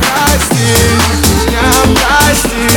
Прости, меня прости.